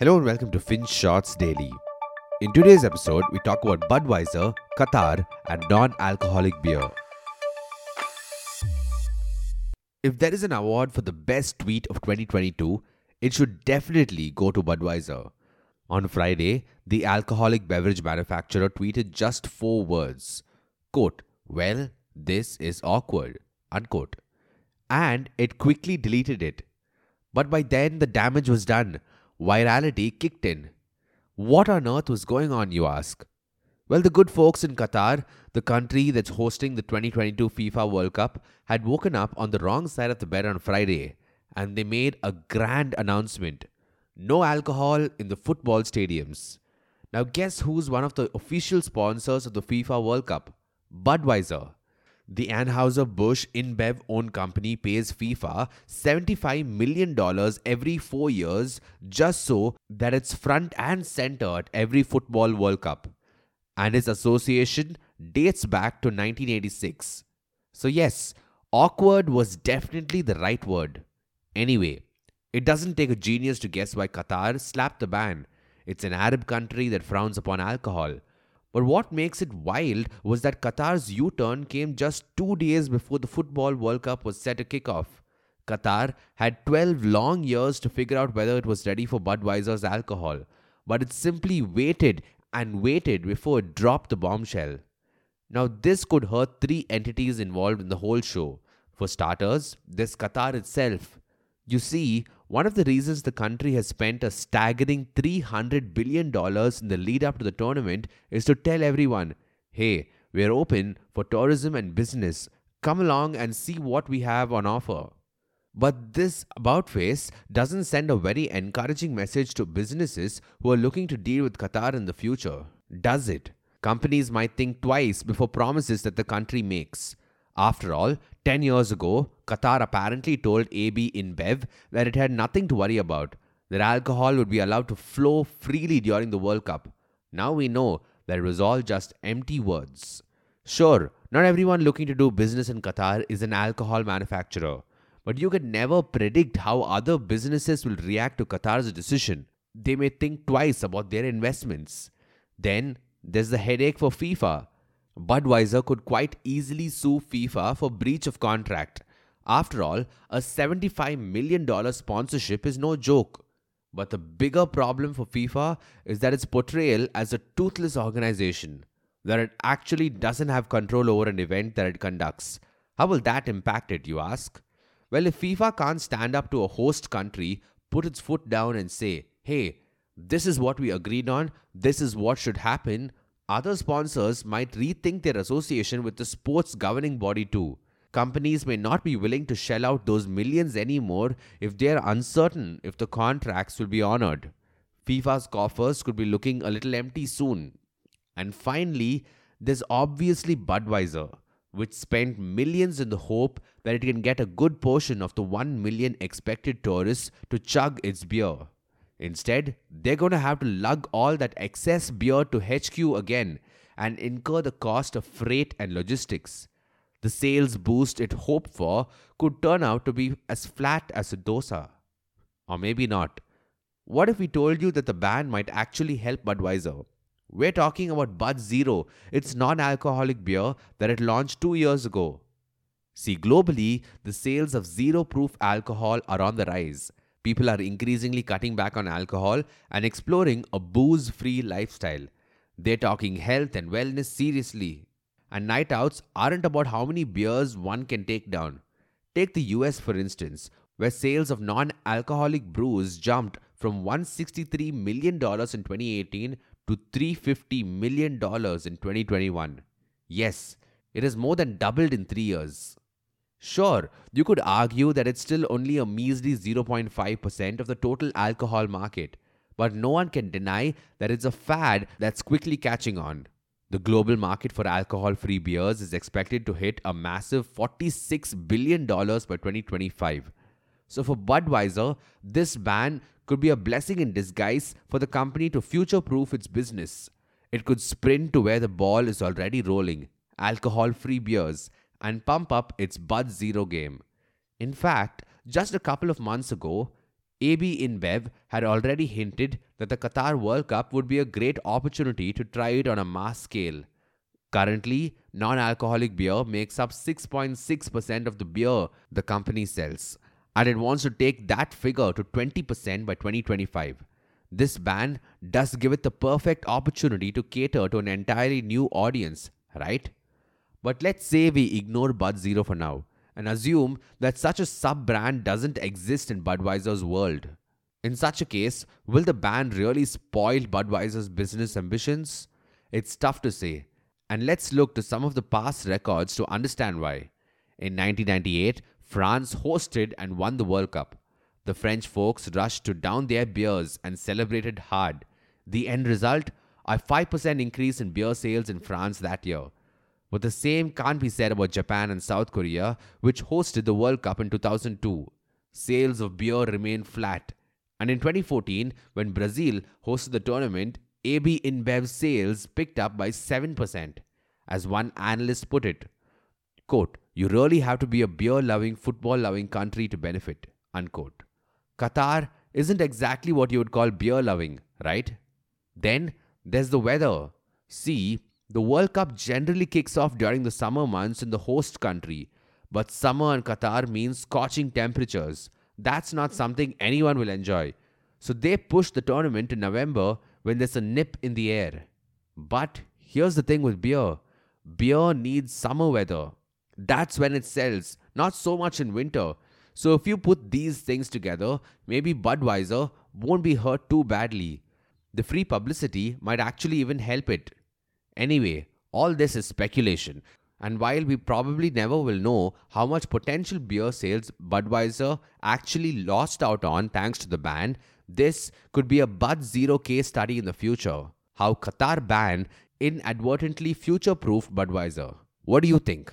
Hello and welcome to FinShots Daily. In today's episode, we talk about Budweiser, Qatar, and non alcoholic beer. If there is an award for the best tweet of 2022, it should definitely go to Budweiser. On Friday, the alcoholic beverage manufacturer tweeted just four words quote, Well, this is awkward, unquote. And it quickly deleted it. But by then, the damage was done virality kicked in. What on earth was going on, you ask? Well, the good folks in Qatar, the country that's hosting the 2022 FIFA World Cup, had woken up on the wrong side of the bed on Friday and they made a grand announcement no alcohol in the football stadiums. Now, guess who's one of the official sponsors of the FIFA World Cup? Budweiser. The Anheuser-Busch InBev owned company pays FIFA $75 million every four years just so that it's front and center at every football World Cup. And its association dates back to 1986. So, yes, awkward was definitely the right word. Anyway, it doesn't take a genius to guess why Qatar slapped the ban. It's an Arab country that frowns upon alcohol. But what makes it wild was that Qatar's U turn came just two days before the Football World Cup was set to kick off. Qatar had 12 long years to figure out whether it was ready for Budweiser's alcohol, but it simply waited and waited before it dropped the bombshell. Now, this could hurt three entities involved in the whole show. For starters, there's Qatar itself. You see, one of the reasons the country has spent a staggering $300 billion in the lead up to the tournament is to tell everyone hey, we're open for tourism and business. Come along and see what we have on offer. But this about face doesn't send a very encouraging message to businesses who are looking to deal with Qatar in the future, does it? Companies might think twice before promises that the country makes. After all, 10 years ago, Qatar apparently told AB InBev that it had nothing to worry about, that alcohol would be allowed to flow freely during the World Cup. Now we know that it was all just empty words. Sure, not everyone looking to do business in Qatar is an alcohol manufacturer, but you can never predict how other businesses will react to Qatar's decision. They may think twice about their investments. Then there's the headache for FIFA Budweiser could quite easily sue FIFA for breach of contract. After all, a $75 million sponsorship is no joke. But the bigger problem for FIFA is that its portrayal as a toothless organization, that it actually doesn't have control over an event that it conducts. How will that impact it, you ask? Well, if FIFA can't stand up to a host country, put its foot down and say, hey, this is what we agreed on, this is what should happen, other sponsors might rethink their association with the sports governing body too. Companies may not be willing to shell out those millions anymore if they are uncertain if the contracts will be honored. FIFA's coffers could be looking a little empty soon. And finally, there's obviously Budweiser, which spent millions in the hope that it can get a good portion of the 1 million expected tourists to chug its beer. Instead, they're going to have to lug all that excess beer to HQ again and incur the cost of freight and logistics. The sales boost it hoped for could turn out to be as flat as a dosa. Or maybe not. What if we told you that the ban might actually help Budweiser? We're talking about Bud Zero, its non alcoholic beer that it launched two years ago. See, globally, the sales of zero proof alcohol are on the rise people are increasingly cutting back on alcohol and exploring a booze free lifestyle. They're talking health and wellness seriously. And night outs aren't about how many beers one can take down. Take the US for instance, where sales of non alcoholic brews jumped from $163 million in 2018 to $350 million in 2021. Yes, it has more than doubled in three years. Sure, you could argue that it's still only a measly 0.5% of the total alcohol market, but no one can deny that it's a fad that's quickly catching on. The global market for alcohol free beers is expected to hit a massive $46 billion by 2025. So, for Budweiser, this ban could be a blessing in disguise for the company to future proof its business. It could sprint to where the ball is already rolling alcohol free beers and pump up its Bud Zero game. In fact, just a couple of months ago, AB InBev had already hinted that the Qatar World Cup would be a great opportunity to try it on a mass scale. Currently, non alcoholic beer makes up 6.6% of the beer the company sells, and it wants to take that figure to 20% by 2025. This ban does give it the perfect opportunity to cater to an entirely new audience, right? But let's say we ignore Bud Zero for now and assume that such a sub brand doesn't exist in Budweiser's world. In such a case, will the ban really spoil Budweiser's business ambitions? It's tough to say, and let's look to some of the past records to understand why. In 1998, France hosted and won the World Cup. The French folks rushed to down their beers and celebrated hard. The end result? A 5% increase in beer sales in France that year. But the same can't be said about Japan and South Korea, which hosted the World Cup in 2002. Sales of beer remained flat. And in 2014, when Brazil hosted the tournament, AB InBev sales picked up by 7%. As one analyst put it, quote, you really have to be a beer loving, football loving country to benefit. Unquote. Qatar isn't exactly what you would call beer loving, right? Then there's the weather. See, the World Cup generally kicks off during the summer months in the host country, but summer in Qatar means scorching temperatures. That's not something anyone will enjoy. So they push the tournament to November when there's a nip in the air. But here's the thing with beer beer needs summer weather. That's when it sells, not so much in winter. So if you put these things together, maybe Budweiser won't be hurt too badly. The free publicity might actually even help it. Anyway, all this is speculation. And while we probably never will know how much potential beer sales Budweiser actually lost out on thanks to the ban, this could be a Bud Zero case study in the future. How Qatar ban inadvertently future proofed Budweiser. What do you think?